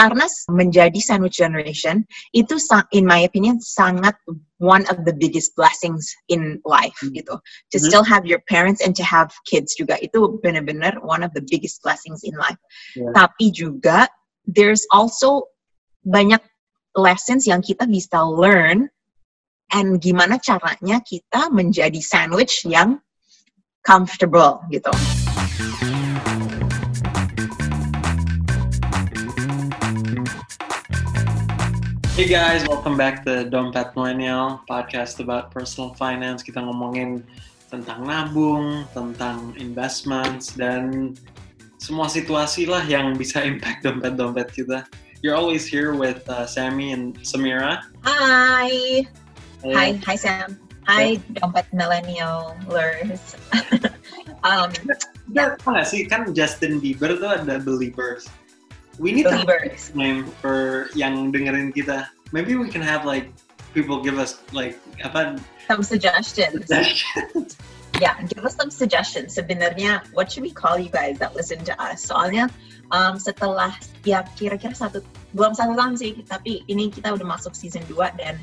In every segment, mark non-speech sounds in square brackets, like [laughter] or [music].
karena menjadi sandwich generation itu in my opinion sangat one of the biggest blessings in life hmm. gitu to hmm. still have your parents and to have kids juga itu benar-benar one of the biggest blessings in life yeah. tapi juga there's also banyak lessons yang kita bisa learn and gimana caranya kita menjadi sandwich yang comfortable gitu. Hey guys, welcome back to Dompet Millennial, podcast about personal finance. Kita ngomongin tentang nabung, tentang investments, dan semua situasi lah yang bisa [laughs] impact dompet-dompet kita. You're always here with uh, Sammy and Samira. Hi. Hey. Hi, hi Sam. Hi, dompet millennialers. [laughs] um, yeah. sih kan Justin Bieber tuh ada Believers we need to name for yang dengerin kita. Maybe we can have like people give us like apa some suggestions. suggestions. [laughs] yeah, give us some suggestions. Sebenarnya, what should we call you guys that listen to us? Soalnya um, setelah ya kira-kira satu belum satu tahun sih, tapi ini kita udah masuk season 2 dan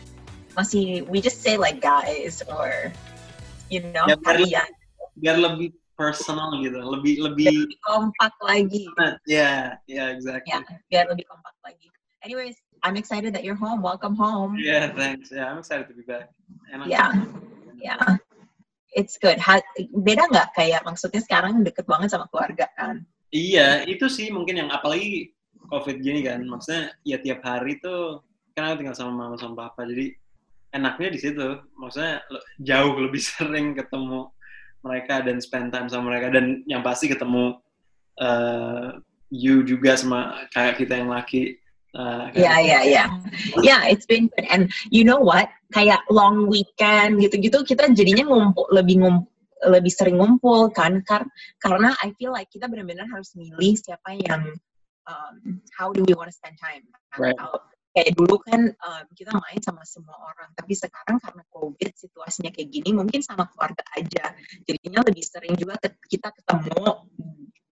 masih we just say like guys or you know ya, biar, biar lebih personal gitu lebih lebih, lebih kompak lagi. Ya yeah, yeah exactly. Yeah, biar lebih kompak lagi. Anyways I'm excited that you're home. Welcome home. Yeah thanks. Yeah I'm excited to be back. Enak. Yeah. Yeah. It's good. Ha, beda nggak kayak maksudnya sekarang deket banget sama keluarga kan? Iya itu sih mungkin yang apalagi covid gini kan maksudnya ya tiap hari tuh kan aku tinggal sama mama sama papa jadi enaknya di situ. Maksudnya jauh lebih [laughs] sering ketemu mereka dan spend time sama mereka. Dan yang pasti ketemu uh, you juga sama kayak kita yang laki uh, ya ya ya. Ya it's been good. And you know what? Kayak long weekend gitu-gitu kita jadinya ngumpul lebih ngumpul lebih sering ngumpul kan. Kar karena I feel like kita benar-benar harus milih siapa yang um, how do we want to spend time? Right kayak dulu kan um, kita main sama semua orang tapi sekarang karena covid situasinya kayak gini mungkin sama keluarga aja. Jadinya lebih sering juga kita ketemu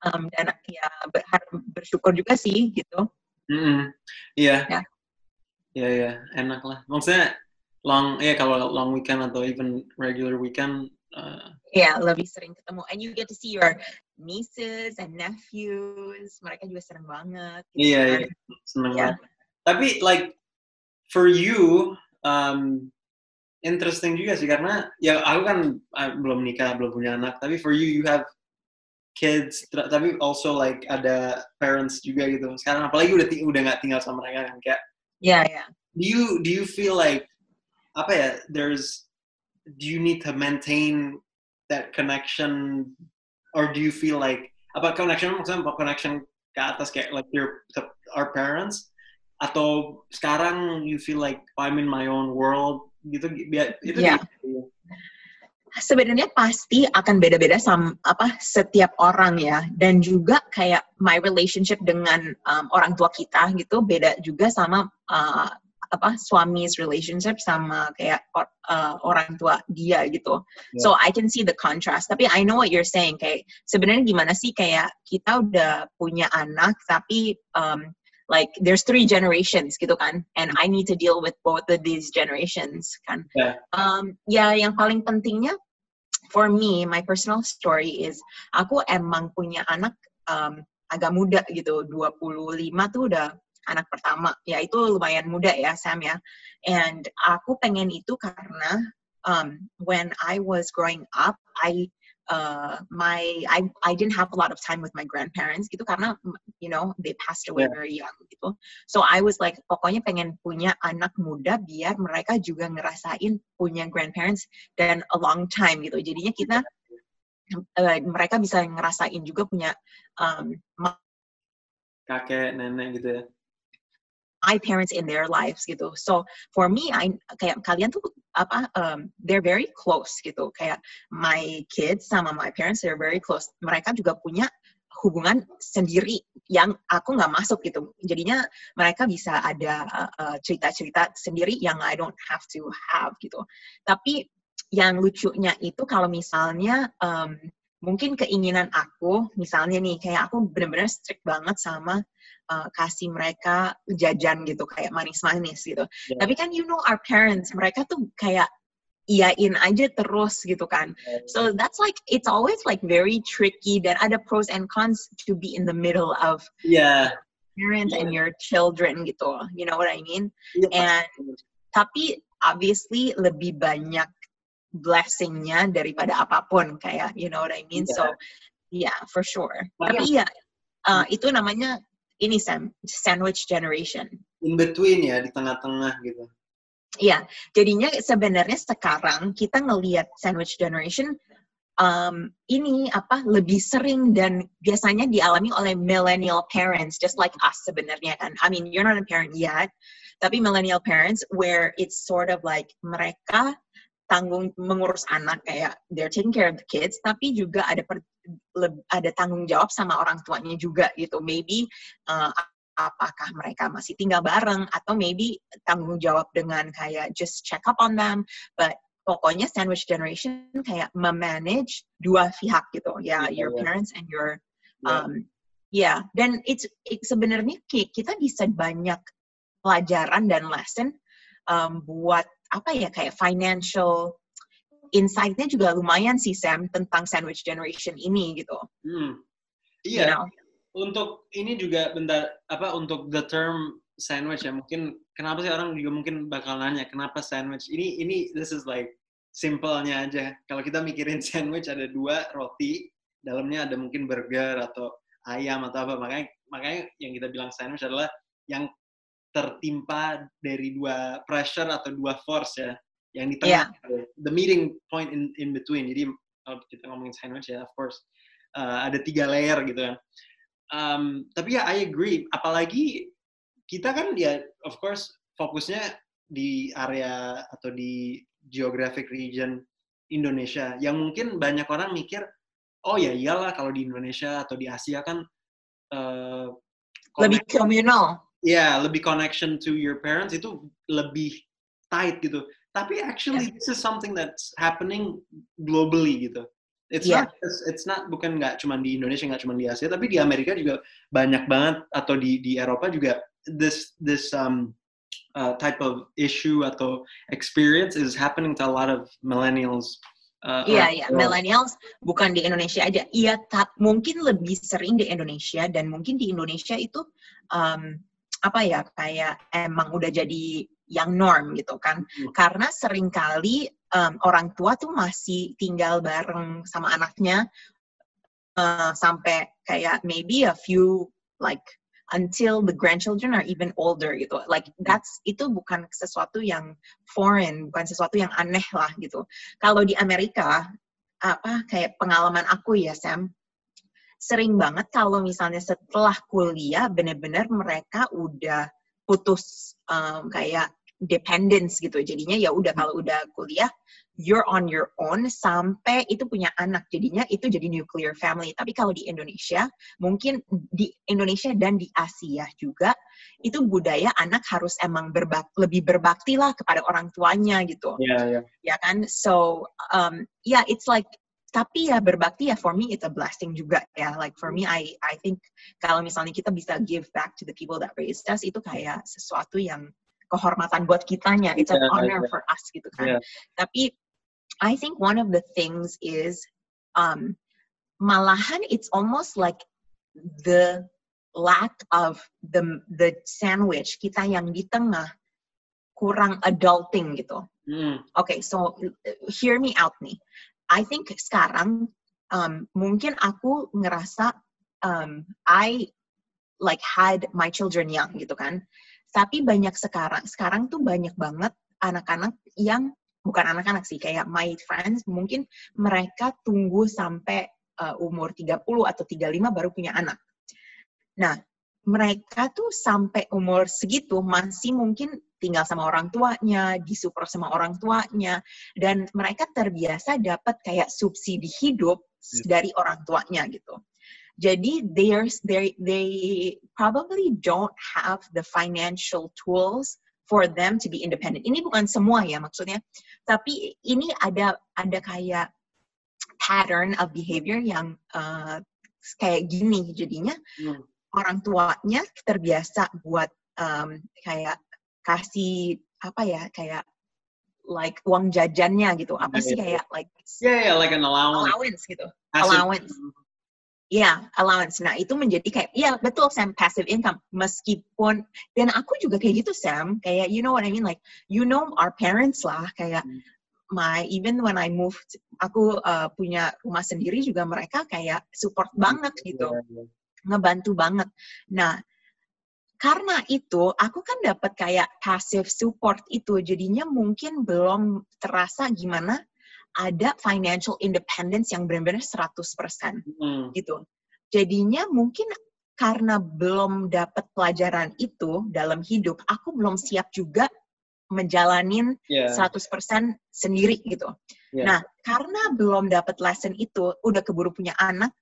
um, dan ya ber bersyukur juga sih gitu. Mm iya. Ya. Iya iya. Enak lah maksudnya long ya yeah, kalau long weekend atau even regular weekend uh, ya yeah, lebih sering ketemu. And you get to see your nieces and nephews. Mereka juga sering banget gitu iya kan. iya. Seneng yeah. banget tapi like for you um, interesting juga sih karena ya aku kan uh, belum nikah belum punya anak tapi for you you have kids tapi also like ada parents juga gitu. Sekarang apalagi udah udah nggak tinggal sama mereka kan kayak ya yeah, yeah. do you do you feel like apa ya there's do you need to maintain that connection? Or do you feel like about connection maksudnya connection ke atas kayak like your our parents atau sekarang you feel like I'm in my own world gitu itu yeah. gitu. Sebenarnya pasti akan beda-beda sama apa setiap orang ya dan juga kayak my relationship dengan um, orang tua kita gitu beda juga sama uh, apa suami's relationship sama kayak or, uh, orang tua dia gitu. Yeah. So I can see the contrast. Tapi I know what you're saying kayak sebenarnya gimana sih kayak kita udah punya anak tapi um, like there's three generations gitu kan and I need to deal with both of these generations kan. Yeah. um ya yang paling pentingnya for me my personal story is aku emang punya anak um, agak muda gitu 25 tuh udah anak pertama. Ya itu lumayan muda ya Sam ya. And aku pengen itu karena um, when I was growing up I uh, my I I didn't have a lot of time with my grandparents gitu karena you know they passed away yeah. very young gitu. So I was like pokoknya pengen punya anak muda biar mereka juga ngerasain punya grandparents dan a long time gitu. Jadinya kita uh, mereka bisa ngerasain juga punya um, kakek nenek gitu ya my parents in their lives gitu. So for me, I kayak kalian tuh apa um, they're very close gitu. Kayak my kids sama my parents they're very close. Mereka juga punya hubungan sendiri yang aku nggak masuk gitu. Jadinya mereka bisa ada uh, cerita-cerita sendiri yang I don't have to have gitu. Tapi yang lucunya itu kalau misalnya um, mungkin keinginan aku, misalnya nih kayak aku benar-benar strict banget sama uh, kasih mereka jajan gitu kayak manis-manis gitu. Yeah. Tapi kan you know our parents mereka tuh kayak iyain aja terus gitu kan. So that's like it's always like very tricky dan ada pros and cons to be in the middle of yeah parents yeah. and your children gitu. You know what I mean? yeah. And tapi obviously lebih banyak blessingnya daripada apa pun kayak you know what I mean? Yeah. So yeah, for sure. Makanya- Tapi ya uh, itu namanya ini Sam, sandwich generation. in between ya di tengah-tengah gitu Iya, jadinya sebenarnya sekarang kita ngelihat sandwich generation um, ini apa lebih sering dan biasanya dialami oleh millennial parents, just like us sebenarnya kan. I mean, you're not a parent yet, tapi millennial parents where it's sort of like mereka tanggung mengurus anak kayak they're taking care of the kids, tapi juga ada per, ada tanggung jawab sama orang tuanya juga gitu. Maybe uh, apakah mereka masih tinggal bareng atau maybe tanggung jawab dengan kayak just check up on them but pokoknya sandwich generation kayak memanage dua pihak gitu ya Iya, your iya. parents and your Ya. um ya dan it's it, sebenarnya ki- kita bisa banyak pelajaran dan lesson um, buat apa ya kayak financial insight-nya juga lumayan sih Sam tentang sandwich generation ini gitu. Hmm. you iya know? untuk ini juga bentar apa untuk the term sandwich ya mungkin kenapa sih orang juga mungkin bakal nanya kenapa sandwich? Ini ini this is like simpelnya aja. Kalau kita mikirin [laughs] sandwich ada dua roti dalamnya ada mungkin burger atau ayam atau apa. Makanya makanya yang kita bilang sandwich adalah yang tertimpa dari dua pressure atau dua force ya yang di tengah the meeting point in in between. Jadi kalau kita ngomongin sandwich ya of course uh, ada tiga layer gitu kan. Um, tapi ya I agree. Apalagi kita kan ya of course fokusnya di area atau di geographic region Indonesia. Yang mungkin banyak orang mikir oh ya iyalah kalau di Indonesia atau di Asia kan uh, lebih connection- ya lebih connection to your parents itu lebih tight gitu tapi actually this is something that's happening globally gitu it's Yeah. not it's, it's not bukan nggak cuma di Indonesia nggak cuma di Asia tapi di Amerika juga banyak banget atau di di Eropa juga this this um uh, type of issue atau experience is happening to a lot of millennials uh, Iya, iya. Millennials bukan di Indonesia aja. Iya, mungkin lebih sering di Indonesia dan mungkin di Indonesia itu um, apa ya kayak emang udah jadi yang norm gitu kan. Hmm. Karena sering kali um, orang tua tuh masih tinggal bareng sama anaknya uh, sampai kayak maybe a few like until the grandchildren are even older gitu. Like that's itu bukan sesuatu yang foreign, bukan sesuatu yang aneh lah gitu. Kalau di Amerika apa kayak pengalaman aku ya Sam sering banget kalau misalnya setelah kuliah bener-bener mereka udah putus um, kayak dependence gitu. Jadinya ya udah kalau udah kuliah you're on your own sampai itu punya anak. Jadinya itu jadi nuclear family. Tapi kalau di Indonesia mungkin di Indonesia dan di Asia juga itu budaya anak harus emang berbak lebih berbakti lah kepada orang tuanya gitu. Iya, iya. ya kan? So um yeah it's like tapi ya berbakti ya for me it's a blessing juga ya like for me I I think kalau misalnya kita bisa give back to the people that raised us itu kayak sesuatu yang kehormatan buat kitanya it's an Yeah, honor yeah. for us gitu kan Yeah. tapi I think one of the things is um malahan it's almost like the lack of the the sandwich kita yang di tengah kurang adulting gitu Hmm. Okay, so hear me out nih. I think sekarang um, mungkin aku ngerasa um, I like had my children young gitu kan. Tapi banyak sekarang, sekarang tuh banyak banget anak-anak yang bukan anak-anak sih, kayak my friends mungkin mereka tunggu sampai uh, umur 30 atau 35 baru punya anak. Nah, mereka tuh sampai umur segitu masih mungkin tinggal sama orang tuanya, disupport sama orang tuanya, dan mereka terbiasa dapat kayak subsidi hidup dari orang tuanya gitu. Jadi there's they they probably don't have the financial tools for them to be independent. Ini bukan semua ya maksudnya, tapi ini ada ada kayak pattern of behavior yang uh, kayak gini jadinya Hmm. orang tuanya terbiasa buat um, kayak kasih apa ya kayak like uang jajannya gitu apa Yeah, sih yeah. kayak like Yeah, yeah, like an allowance. allowance gitu Passive- allowance. Ya, allowance. Nah, itu menjadi kayak, ya betul Sam, passive income. Meskipun, dan aku juga kayak gitu Sam, kayak you know what I mean, like, you know our parents lah, kayak Hmm. my, even when I moved, aku uh, punya rumah sendiri juga mereka kayak support banget gitu, Yeah, yeah. ngebantu banget. Nah, karena itu, aku kan dapat kayak passive support itu, jadinya mungkin belum terasa gimana ada financial independence yang benar-benar 100% Mm, gitu. Jadinya mungkin karena belum dapat pelajaran itu dalam hidup, aku belum siap juga menjalanin yeah. 100% sendiri gitu. Yeah. Nah, karena belum dapat lesson itu, udah keburu punya anak,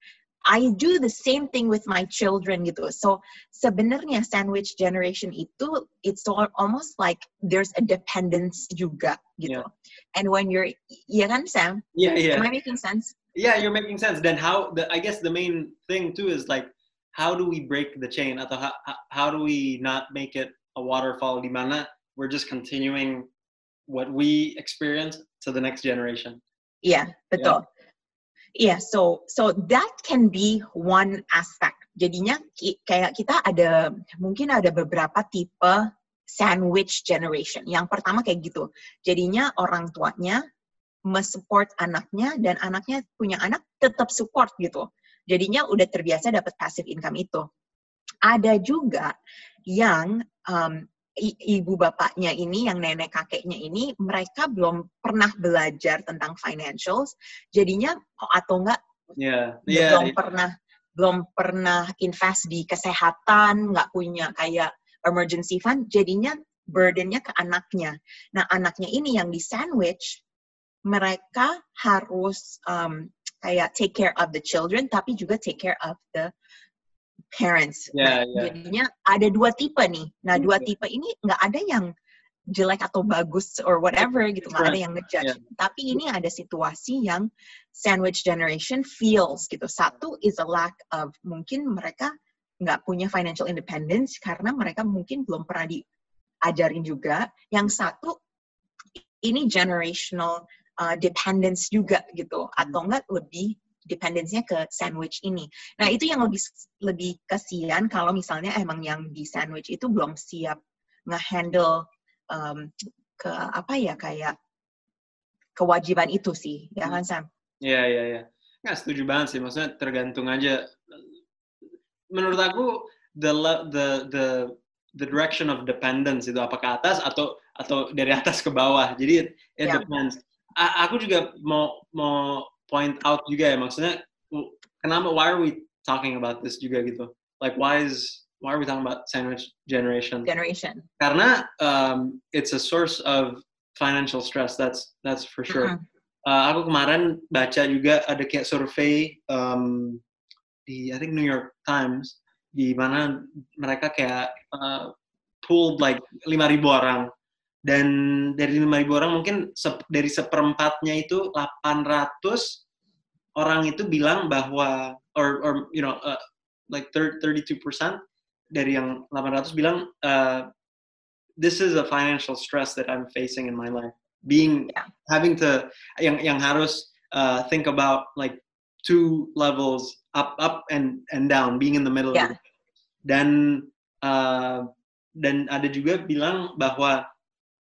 I do the same thing with my children gitu. So sebenarnya sandwich generation itu it's all, almost like there's a dependence juga gitu. And when you're, ya kan Sam? Yeah, yeah. Am I making sense? Yeah, you're making sense. Then how the I guess the main thing too is like how do we break the chain atau how, how do we not make it a waterfall di mana we're just continuing what we experience to the next generation. Iya, betul. Iya, so so that can be one aspect. Jadinya kayak kita ada mungkin ada beberapa tipe sandwich generation. Yang pertama kayak gitu. Jadinya orang tuanya mensupport anaknya dan anaknya punya anak tetap support gitu. Jadinya udah terbiasa dapat passive income itu. Ada juga yang um, ibu bapaknya ini, yang nenek kakeknya ini, mereka belum pernah belajar tentang financials, jadinya oh, atau enggak Yeah, belum yeah, pernah belum pernah invest di kesehatan, nggak punya kayak emergency fund, jadinya burdennya ke anaknya. Nah anaknya ini yang di sandwich, mereka harus um, kayak take care of the children, tapi juga take care of the parents. Yeah, Nah, yeah. Jadinya ada dua tipe nih. Nah dua Okay. tipe ini nggak ada yang jelek atau bagus or whatever gitu, nggak ada yang ngejudge. Yeah. Tapi ini ada situasi yang sandwich generation feels gitu. Satu is a lack of mungkin mereka nggak punya financial independence karena mereka mungkin belum pernah diajarin juga. Yang satu ini generational uh, dependence juga gitu atau enggak lebih dependensinya ke sandwich ini. Nah, itu yang lebih lebih kasihan kalau misalnya emang yang di sandwich itu belum siap nge-handle um, ke apa ya kayak kewajiban itu sih, ya kan Sam? Iya, iya, iya. Nggak setuju banget sih. Maksudnya tergantung aja. Menurut aku the the the the direction of dependence itu apa ke atas atau atau dari atas ke bawah. Jadi it, it Ya. depends. A- aku juga mau mau point out juga ya maksudnya kenapa why are we talking about this juga gitu. Like why is why are we talking about sandwich generation? Generation. Karena um, it's a source of financial stress. That's that's for sure. Mm-mm. Uh, aku kemarin baca juga ada kayak survei um, di I think New York Times di mana mereka kayak uh, pooled like 5.000 orang dan dari 5.000 orang mungkin dari seperempatnya itu 800 orang itu bilang bahwa or or you know uh, like 30, 32% dari yang 800 bilang uh, this is a financial stress that I'm facing in my life being Yeah. having to yang yang harus uh, think about like two levels up up and and down being in the middle Yeah. of it. dan uh, dan ada juga bilang bahwa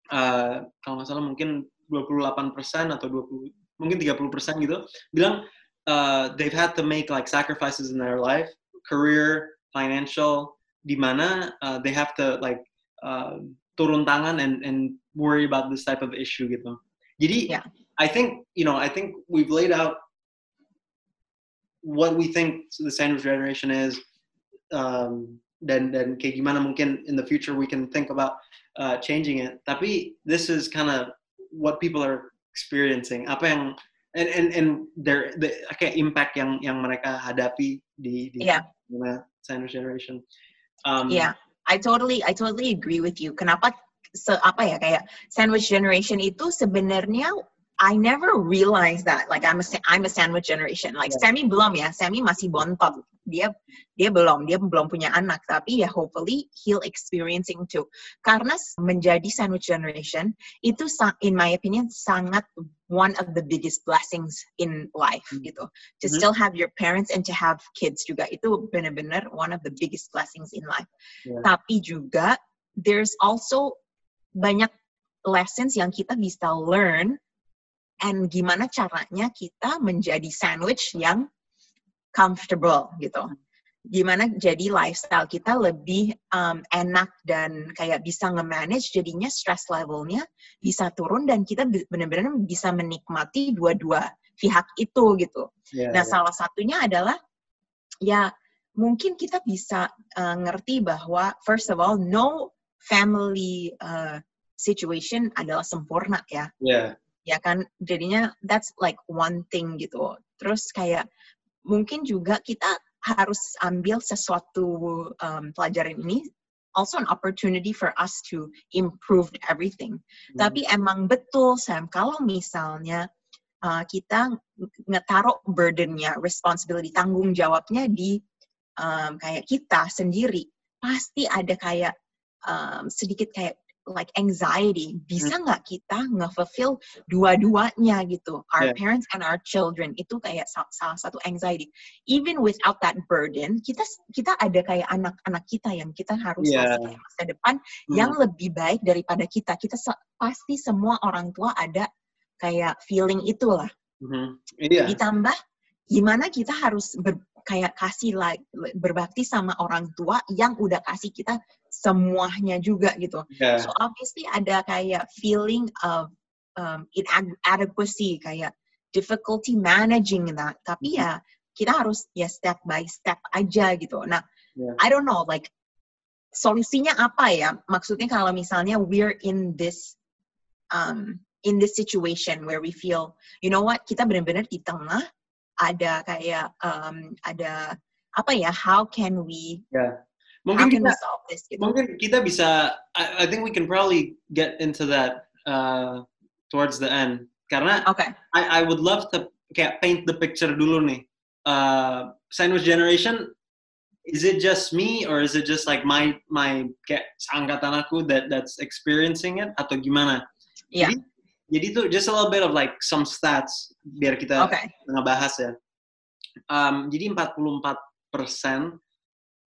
uh, kalau nggak salah mungkin 28% atau 20 mungkin 30% gitu bilang uh, they've had to make like sacrifices in their life career financial di mana uh, they have to like uh, turun tangan and and worry about this type of issue gitu jadi Yeah. I think you know I think we've laid out what we think the sandwich generation is um, dan dan kayak gimana mungkin in the future we can think about uh, changing it. Tapi this is kind of what people are experiencing. Apa yang and and and their the kayak impact yang yang mereka hadapi di di Yeah. sandwich generation. Um, Yeah, I totally, I totally agree with you. Kenapa se apa ya kayak sandwich generation itu sebenarnya I never realized that like I'm a I'm a sandwich generation. Like Yeah. Sammy belum ya, Sammy masih bontot. Dia dia belum, dia belum punya anak. Tapi ya hopefully he'll experiencing too. Karena menjadi sandwich generation itu in my opinion sangat one of the biggest blessings in life Hmm. gitu. To Mhm. still have your parents and to have kids juga itu benar-benar one of the biggest blessings in life. Yeah. Tapi juga there's also banyak lessons yang kita bisa learn and gimana caranya kita menjadi sandwich yang comfortable gitu. Gimana jadi lifestyle kita lebih um, enak dan kayak bisa nge-manage jadinya stress levelnya bisa turun dan kita be- benar-benar bisa menikmati dua-dua pihak itu gitu. Yeah, Nah, yeah. salah satunya adalah ya mungkin kita bisa uh, ngerti bahwa first of all no family uh, situation adalah sempurna ya. Yeah. Ya kan jadinya that's like one thing gitu. Terus kayak mungkin juga kita harus ambil sesuatu um, pelajaran ini also an opportunity for us to improve everything. Mhm. Tapi emang betul Sam, kalau misalnya uh, kita ng- ngetaruh burdennya, responsibility, tanggung jawabnya di um, kayak kita sendiri, pasti ada kayak um, sedikit kayak like anxiety. Bisa nggak kita nge-fulfill dua-duanya gitu, our Yeah. parents and our children itu kayak sa- salah satu anxiety. Even without that burden, kita kita ada kayak anak-anak kita yang kita harus Yeah. kasih masa depan Hmm. yang lebih baik daripada kita. Kita se- pasti semua orang tua ada kayak feeling itulah. Mhm. Iya. Ditambah gimana kita harus ber- kayak kasih like berbakti sama orang tua yang udah kasih kita semuanya juga gitu. Yeah. So obviously ada kayak feeling of um, inadequacy, kayak difficulty managing that. Tapi ya kita harus ya step by step aja gitu. Nah, Yeah. I don't know, like solusinya apa ya? Maksudnya kalau misalnya we're in this um, in this situation where we feel, you know what, kita benar-benar di tengah ada kayak um, ada apa ya? How can we how Mungkin can kita we solve this? Gitu. mungkin kita bisa I, I think we can probably get into that uh, towards the end karena Okay. I, I would love to kayak paint the picture dulu nih uh, sandwich generation is it just me or is it just like my my kayak aku that that's experiencing it atau gimana Yeah. jadi, jadi tuh just a little bit of like some stats biar kita Okay. ngebahas ya. Um, jadi 44 persen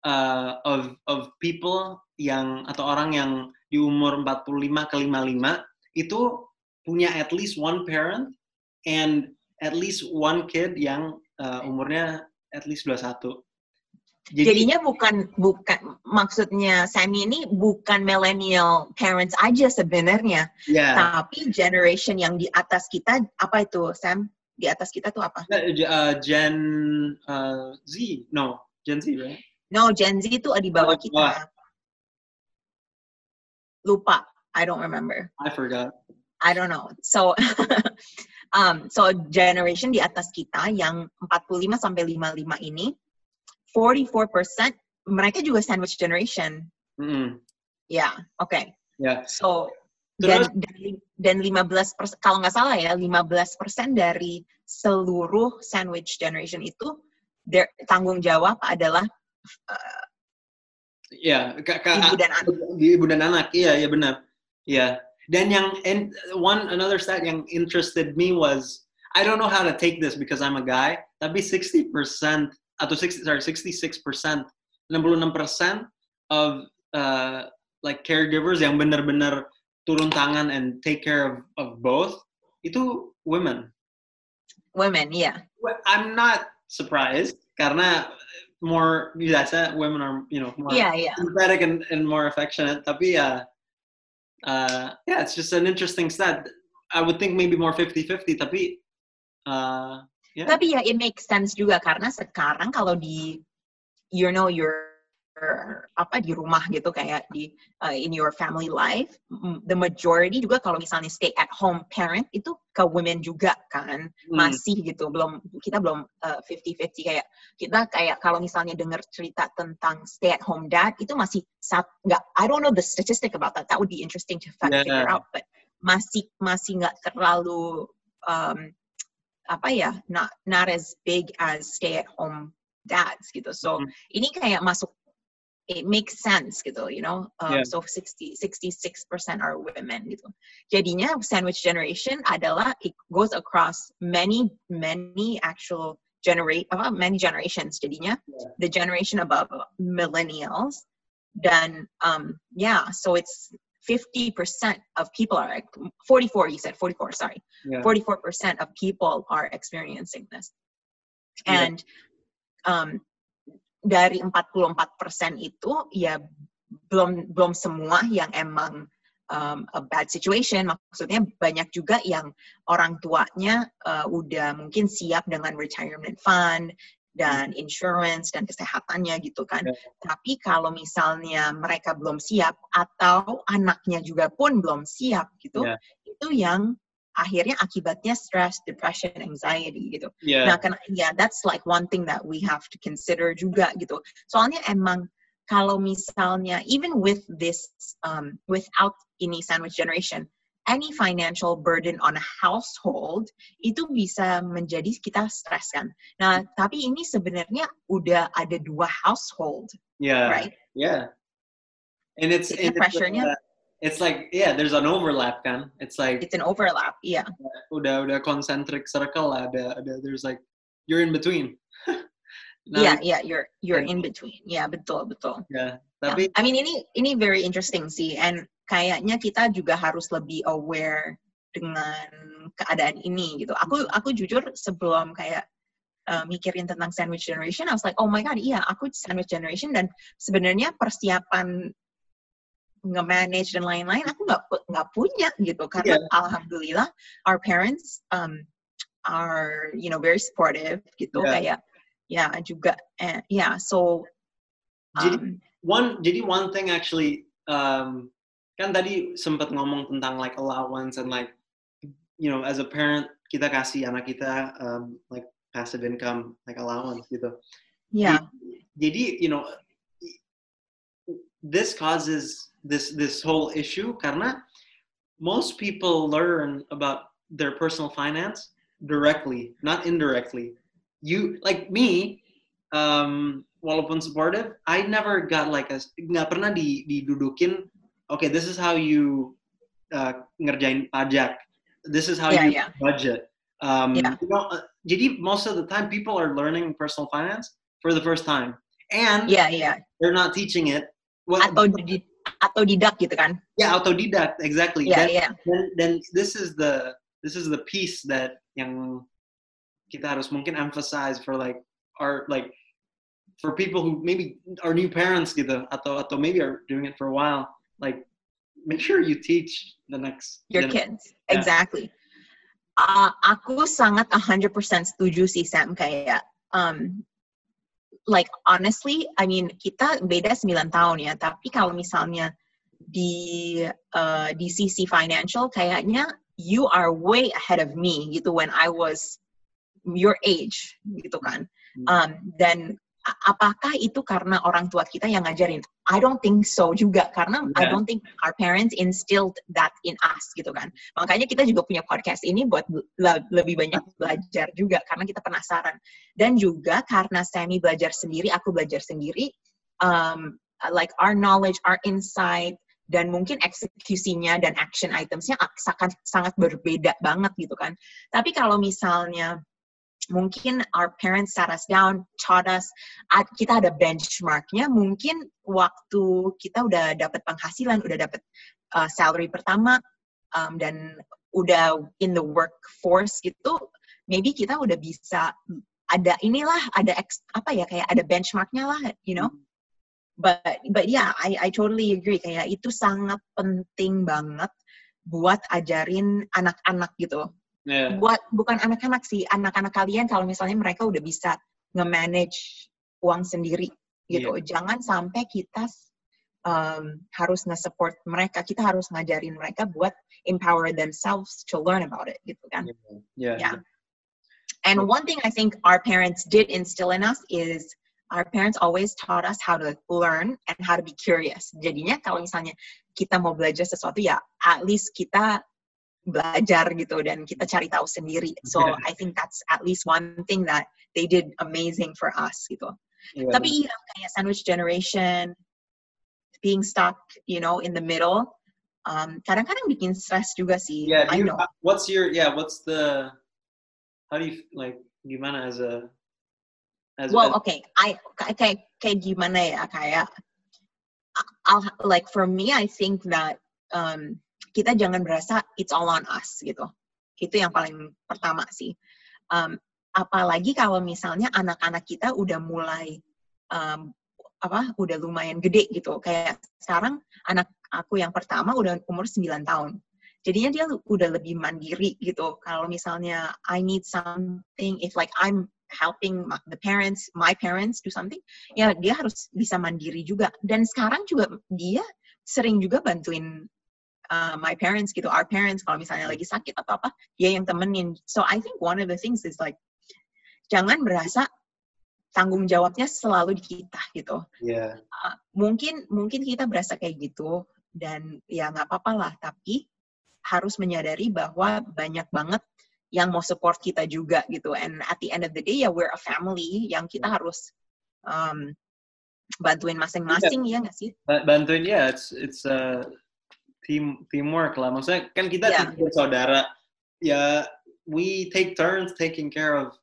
uh, of of people yang atau orang yang di umur 45 ke 55 itu punya at least one parent and at least one kid yang uh, umurnya at least 21. Jadi, Jadinya bukan bukan maksudnya Sammy ini bukan millennial parents aja sebenarnya, ya, tapi generation yang di atas kita apa itu Sam? Di atas kita tuh apa? uh, Gen uh, Z, no, Gen Z, right? No, Gen Z itu di bawah kita. Lupa, I don't remember. I forgot. I don't know. So [laughs] um so generation di atas kita yang 45 sampai 55 ini 44% mereka juga sandwich generation. Mm-mm. Ya, oke. Ya. So Terus- dan dan, dan 15 persen kalau nggak salah ya 15 persen dari seluruh sandwich generation itu their- tanggung jawab adalah uh, Ya, ka- ibu dan anak. ibu dan anak iya iya benar iya dan yang and one another stat yang interested me was I don't know how to take this because I'm a guy tapi 60% atau 60 sorry 66% 66% of uh, like caregivers yang benar-benar turun tangan and take care of, of both itu women Women, yeah. Well, I'm not surprised karena more biasa women are you know more Iya, iya. sympathetic and, and more affectionate. Tapi ya, uh, yeah, it's just an interesting stat. I would think maybe more 50-50, tapi uh, yeah. Tapi ya it makes sense juga karena sekarang kalau di you know your apa di rumah gitu kayak di uh, in your family life the majority juga kalau misalnya stay at home parent itu ke women juga kan Hmm. masih gitu belum kita belum uh, 50-50 kayak kita kayak kalau misalnya dengar cerita tentang stay at home dad itu masih sat nggak I don't know the statistic about that that would be interesting to fact Yeah. figure out but masih masih nggak terlalu um, apa ya not not as big as stay at home dads gitu so Mhm. ini kayak masuk it makes sense gitu you know um, Yeah. so 60 66% are women gitu jadinya sandwich generation adalah it goes across many many actual generate apa many generations jadinya Yeah. the generation above millennials dan um yeah so it's 50% of people are 44 you said 44 sorry Yeah. 44% of people are experiencing this. Yeah. And um, dari 44% itu ya belum belum semua yang emang um, a bad situation. Maksudnya banyak juga yang orang tuanya uh, udah mungkin siap dengan retirement fund dan insurance dan kesehatannya gitu kan. Yeah. Tapi kalau misalnya mereka belum siap atau anaknya juga pun belum siap gitu, Yeah. itu yang akhirnya akibatnya stress, depression, anxiety gitu. Yeah. Nah, kan ya that's like one thing that we have to consider juga gitu. Soalnya emang kalau misalnya even with this um, without ini sandwich generation, any financial burden on a household itu bisa menjadi kita stres kan. Nah, tapi ini sebenarnya udah ada dua household, yeah. right? Yeah. And it's, Jadinya and it's, pressure-nya- uh, it's like yeah, there's an overlap kan. It's like It's an overlap, iya. udah udah concentric circle lah. Ada ada there's like you're in between. [laughs] Nah, Iya, iya, you're you're Yeah. in between. Iya, betul, betul. yeah. Tapi I mean ini ini very interesting sih, and kayaknya kita juga harus lebih aware dengan keadaan ini gitu. Aku aku jujur sebelum kayak uh, mikirin tentang sandwich generation, I was like, oh my god, iya aku sandwich generation dan sebenarnya persiapan nge-manage dan lain-lain aku nggak nggak punya gitu karena alhamdulillah our parents um, are you know very supportive gitu Yeah. kayak ya juga eh, ya so Jadi, um, one jadi one thing actually um, kan tadi sempat ngomong tentang like allowance and like you know as a parent kita kasih anak kita um, like passive income like allowance gitu. yeah Jadi you know this causes this this whole issue karena most people learn about their personal finance directly, not indirectly. You like me, um, walaupun supportive, I never got like a nggak pernah di, didudukin. Okay, this is how you uh, ngerjain pajak. This is how Yeah, you yeah. budget. Um, Yeah. you know, uh, jadi most of the time people are learning personal finance for the first time, and yeah, yeah, they're not teaching it. Well, Atau di, atau didak gitu kan? yeah, autodidact exactly. Iya, Then, iya. then, then this is the this is the piece that yang kita harus mungkin emphasize for like our like for people who maybe are new parents gitu atau atau maybe are doing it for a while. Like make sure you teach the next Your kids. Yeah. Exactly. Uh, aku sangat 100% setuju sih Sam kayak um, like honestly, I mean kita beda 9 tahun ya, tapi kalau misalnya di uh, di sisi financial kayaknya you are way ahead of me gitu when I was your age gitu kan. Um, dan apakah itu karena orang tua kita yang ngajarin? I don't think so juga karena I Yeah. don't think our parents instilled that in us gitu kan. Makanya kita juga punya podcast ini buat le- lebih banyak belajar juga karena kita penasaran. Dan juga karena Sammy belajar sendiri, aku belajar sendiri, um, like our knowledge, our insight, dan mungkin eksekusinya dan action itemsnya ak- sangat sangat berbeda banget gitu kan. Tapi kalau misalnya mungkin our parents sat us down, taught us, kita ada benchmarknya, mungkin waktu kita udah dapat penghasilan, udah dapat uh, salary pertama, um, dan udah in the workforce gitu, maybe kita udah bisa ada inilah, ada ex, apa ya kayak ada benchmarknya lah, you know. But but yeah, I I totally agree. Kayak itu sangat penting banget buat ajarin anak-anak gitu Yeah. buat bukan anak-anak sih anak-anak kalian kalau misalnya mereka udah bisa nge-manage uang sendiri gitu jangan sampai kita um, harus nge-support mereka kita harus ngajarin mereka buat empower themselves to learn about it gitu kan Yeah. Yeah. and one thing I think our parents did instill in us is our parents always taught us how to learn and how to be curious. Jadinya kalau misalnya kita mau belajar sesuatu ya at least kita belajar gitu dan kita cari tahu sendiri. So Yeah. I think that's at least one thing that they did amazing for us gitu. Iya, Tapi iya kayak sandwich generation, being stuck, you know, in the middle, um, kadang-kadang bikin stress juga sih. yeah, I you, know. what's your yeah, what's the how do you like gimana as a as, Well, as okay, I kayak kayak gimana ya kayak I'll like for me I think that um, kita jangan berasa it's all on us gitu. Itu yang paling pertama sih. Um, apalagi kalau misalnya anak-anak kita udah mulai um, apa udah lumayan gede gitu. Kayak sekarang anak aku yang pertama udah umur 9 tahun. Jadinya dia udah lebih mandiri gitu. Kalau misalnya I need something, if like I'm helping the parents, my parents do something, ya dia harus bisa mandiri juga. Dan sekarang juga dia sering juga bantuin uh, my parents gitu, our parents kalau misalnya lagi sakit atau apa, dia yang temenin. So I think one of the things is like jangan berasa tanggung jawabnya selalu di kita gitu. yeah Uh, mungkin mungkin kita berasa kayak gitu dan ya nggak apa-apa lah tapi harus menyadari bahwa banyak banget yang mau support kita juga gitu. And at the end of the day ya we're a family yang kita harus um, bantuin masing-masing ya nggak sih? Ba- bantuin ya it's it's a team teamwork lah. Maksudnya kan kita Yeah. tiga saudara. Ya we take turns taking care of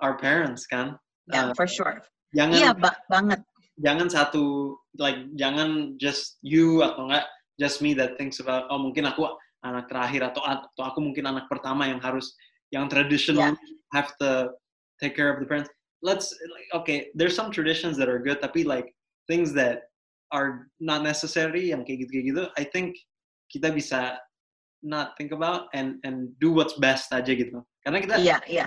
our parents kan. Ya Uh, for sure. jangan iya ba- banget. jangan satu like jangan just you atau enggak just me that thinks about oh mungkin aku anak terakhir atau atau aku mungkin anak pertama yang harus yang traditional have to take care of the parents. Let's like, okay there's some traditions that are good tapi like things that are not necessary yang kayak gitu kayak gitu I think kita bisa not think about and and do what's best aja gitu. Karena kita iya iya.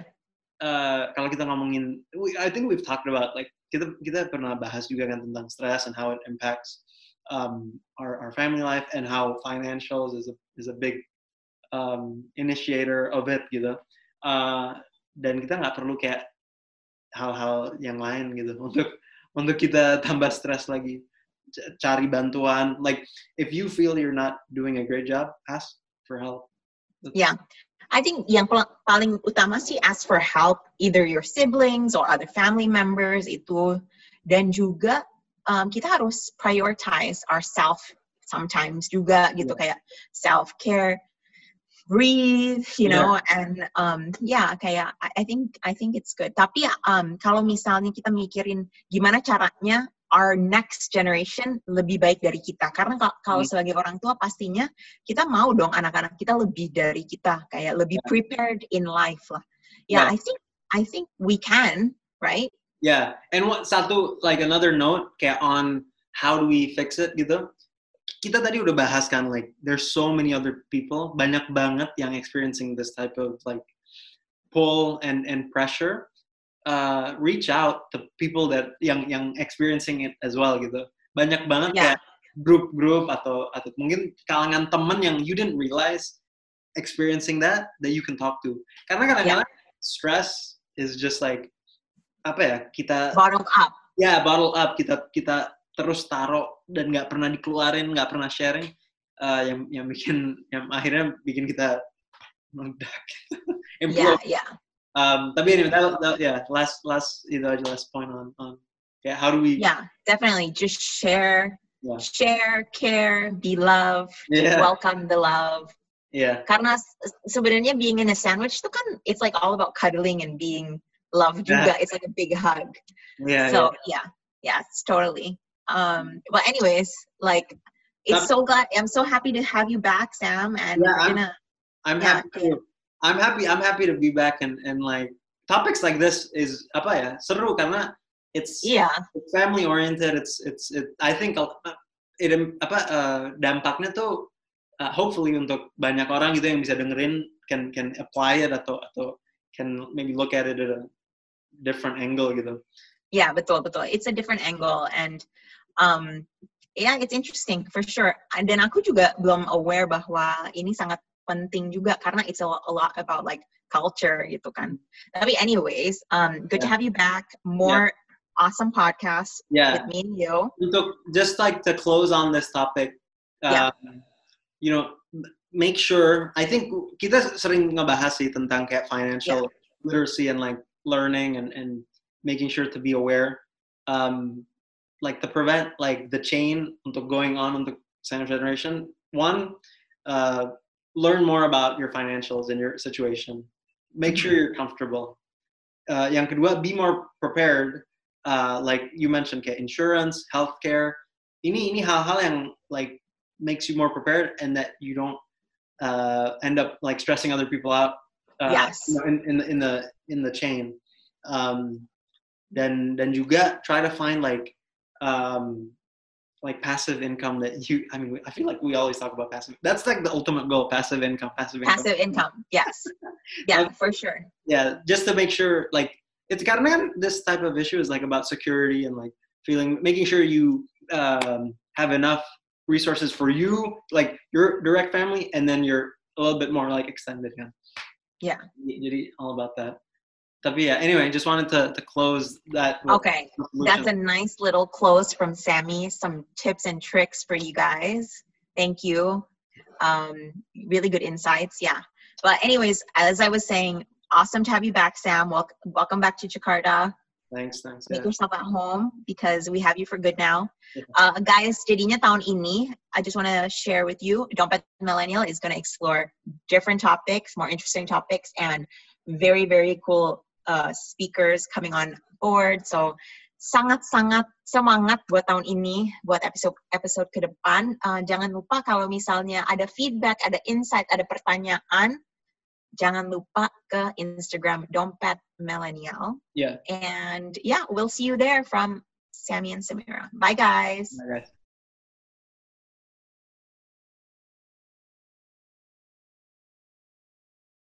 uh, kalau kita ngomongin, we, I think we've talked about like kita kita pernah bahas juga kan tentang stress and how it impacts um, our our family life and how financials is a is a big um, initiator of it gitu. Uh, dan kita nggak perlu kayak hal-hal yang lain gitu [laughs] untuk untuk kita tambah stres lagi cari bantuan. Like if you feel you're not doing a great job ask for help. Yeah. I think yang paling utama sih ask for help either your siblings or other family members itu. Dan juga um, kita harus prioritize ourselves sometimes juga gitu kayak self care breathe you Yeah. know and um yeah kayak I, I think I think it's good. Tapi um kalau misalnya kita mikirin gimana caranya our next generation lebih baik dari kita karena ka- kalau Hmm. sebagai orang tua pastinya kita mau dong anak-anak kita lebih dari kita kayak lebih prepared in life lah yeah, Yeah. I think I think we can right Yeah, and what satu like another note kayak on how do we fix it gitu. Kita tadi udah bahas kan like there's so many other people banyak banget yang experiencing this type of like pull and and pressure. Uh, reach out to people that yang yang experiencing it as well gitu. Banyak banget Yeah. kayak grup-grup atau atau mungkin kalangan temen yang you didn't realize experiencing that that you can talk to. Karena kadang-kadang stress is just like apa ya kita bottled up ya bottle up kita kita terus taruh dan nggak pernah dikeluarin nggak pernah sharing uh, yang yang bikin yang akhirnya bikin kita meledak [laughs] yeah implode yeah um, tapi anyway that, that, yeah last last itu aja last point on on yeah how do we yeah definitely. Just share Yeah. share care be love Yeah. welcome the love. Yeah. Karena sebenarnya being in a sandwich itu kan it's like all about cuddling and being loved juga. It's like a big hug. Yeah so yeah. yeah. It's totally. Um but anyways like it's Tapi- so glad i'm so happy to have you back sam and Yeah, we're I'm- gonna I'm Yeah, happy. To, I'm happy. I'm happy to be back and and like topics like this is apa ya seru karena it's yeah it's family oriented. It's it's it, I think it apa uh, dampaknya tuh uh, hopefully untuk banyak orang gitu yang bisa dengerin can can apply it atau atau can maybe look at it at a different angle gitu. yeah betul betul it's a different angle and um yeah it's interesting for sure And dan aku juga belum aware bahwa ini sangat penting juga karena it's a, a lot about like culture gitu kan. Tapi anyways um good to have you back. More awesome podcasts Yeah. with me and you. Untuk just like to close on this topic, Yeah. um, you know, make sure I think kita sering ngebahas sih tentang kayak financial yeah. literacy and like learning and and making sure to be aware. Um like to prevent like the chain untuk going on in the center generation. One uh learn more about your financials and your situation make sure mm-hmm. you're comfortable uh, yang kedua be more prepared uh, like you mentioned kayak insurance healthcare ini ini hal-hal yang like makes you more prepared and that you don't uh, end up like stressing other people out. Uh, yes. You know, in, in, in the in the chain. Um, then then juga try to find like um, like passive income that you i mean i feel like we always talk about passive that's like the ultimate goal passive income passive income passive income yes [laughs] yeah um, for sure yeah just to make sure like it's kind of man, this type of issue is like about security and like feeling making sure you um, have enough resources for you, like your direct family, and then you're a little bit more like extended. Yeah. Yeah. All about that. But yeah, anyway, just wanted to, to close that. Okay. That's a nice little close from Sammy. Some tips and tricks for you guys. Thank you. Um, really good insights. Yeah. But anyways, as I was saying, awesome to have you back, Sam. Welcome, welcome back to Jakarta. Thanks, thanks. Make yeah. yourself at home because we have you for good now. Uh, guys, jadinya tahun ini, I just want to share with you, Don't Dompet Millennial is going to explore different topics, more interesting topics, and very, very cool uh, speakers coming on board. So, sangat-sangat semangat buat tahun ini, buat episode episode ke depan. Uh, jangan lupa kalau misalnya ada feedback, ada insight, ada pertanyaan, jangan lupa ke Instagram dompet millennial. Yeah. And yeah, we'll see you there from Sammy and Samira. Bye guys. Bye guys.